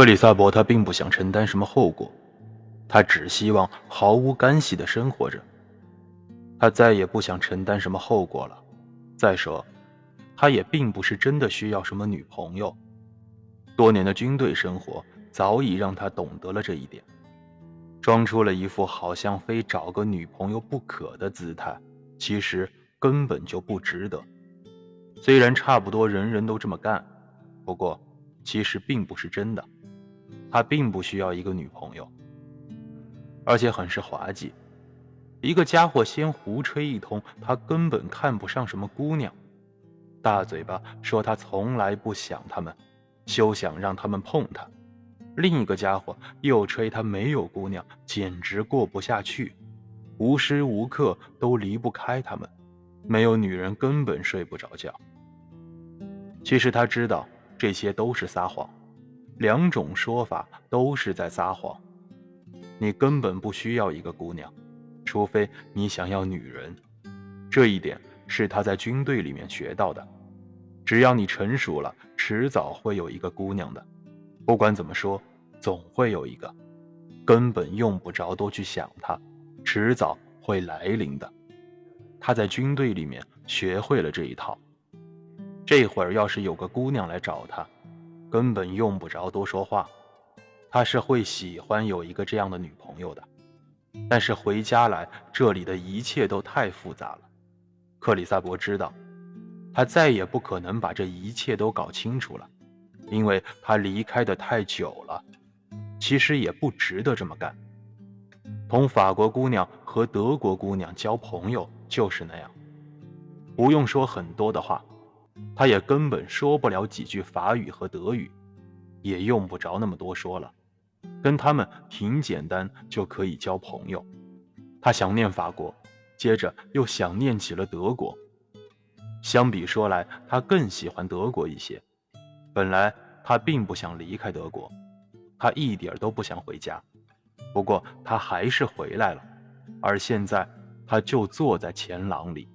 克里萨伯他并不想承担什么后果，他只希望毫无干系的生活着。他再也不想承担什么后果了。再说，他也并不是真的需要什么女朋友。多年的军队生活早已让他懂得了这一点，装出了一副好像非找个女朋友不可的姿态，其实根本就不值得。虽然差不多人人都这么干，不过其实并不是真的。他并不需要一个女朋友，而且很是滑稽。一个家伙先胡吹一通，他根本看不上什么姑娘，大嘴巴说他从来不想他们。休想让他们碰他。另一个家伙又吹他没有姑娘，简直过不下去，无时无刻都离不开他们，没有女人根本睡不着觉。其实他知道这些都是撒谎，两种说法都是在撒谎。你根本不需要一个姑娘，除非你想要女人。这一点是他在军队里面学到的。只要你成熟了，迟早会有一个姑娘的。不管怎么说，总会有一个，根本用不着多去想她，迟早会来临的。他在军队里面学会了这一套。这会儿要是有个姑娘来找他，根本用不着多说话，他是会喜欢有一个这样的女朋友的。但是回家来，这里的一切都太复杂了。克里萨伯知道。他再也不可能把这一切都搞清楚了，因为他离开的太久了。其实也不值得这么干。同法国姑娘和德国姑娘交朋友就是那样，不用说很多的话，他也根本说不了几句法语和德语，也用不着那么多说了，跟他们挺简单就可以交朋友。他想念法国，接着又想念起了德国。相比说来，他更喜欢德国一些。本来他并不想离开德国，他一点都不想回家。不过他还是回来了，而现在他就坐在前廊里。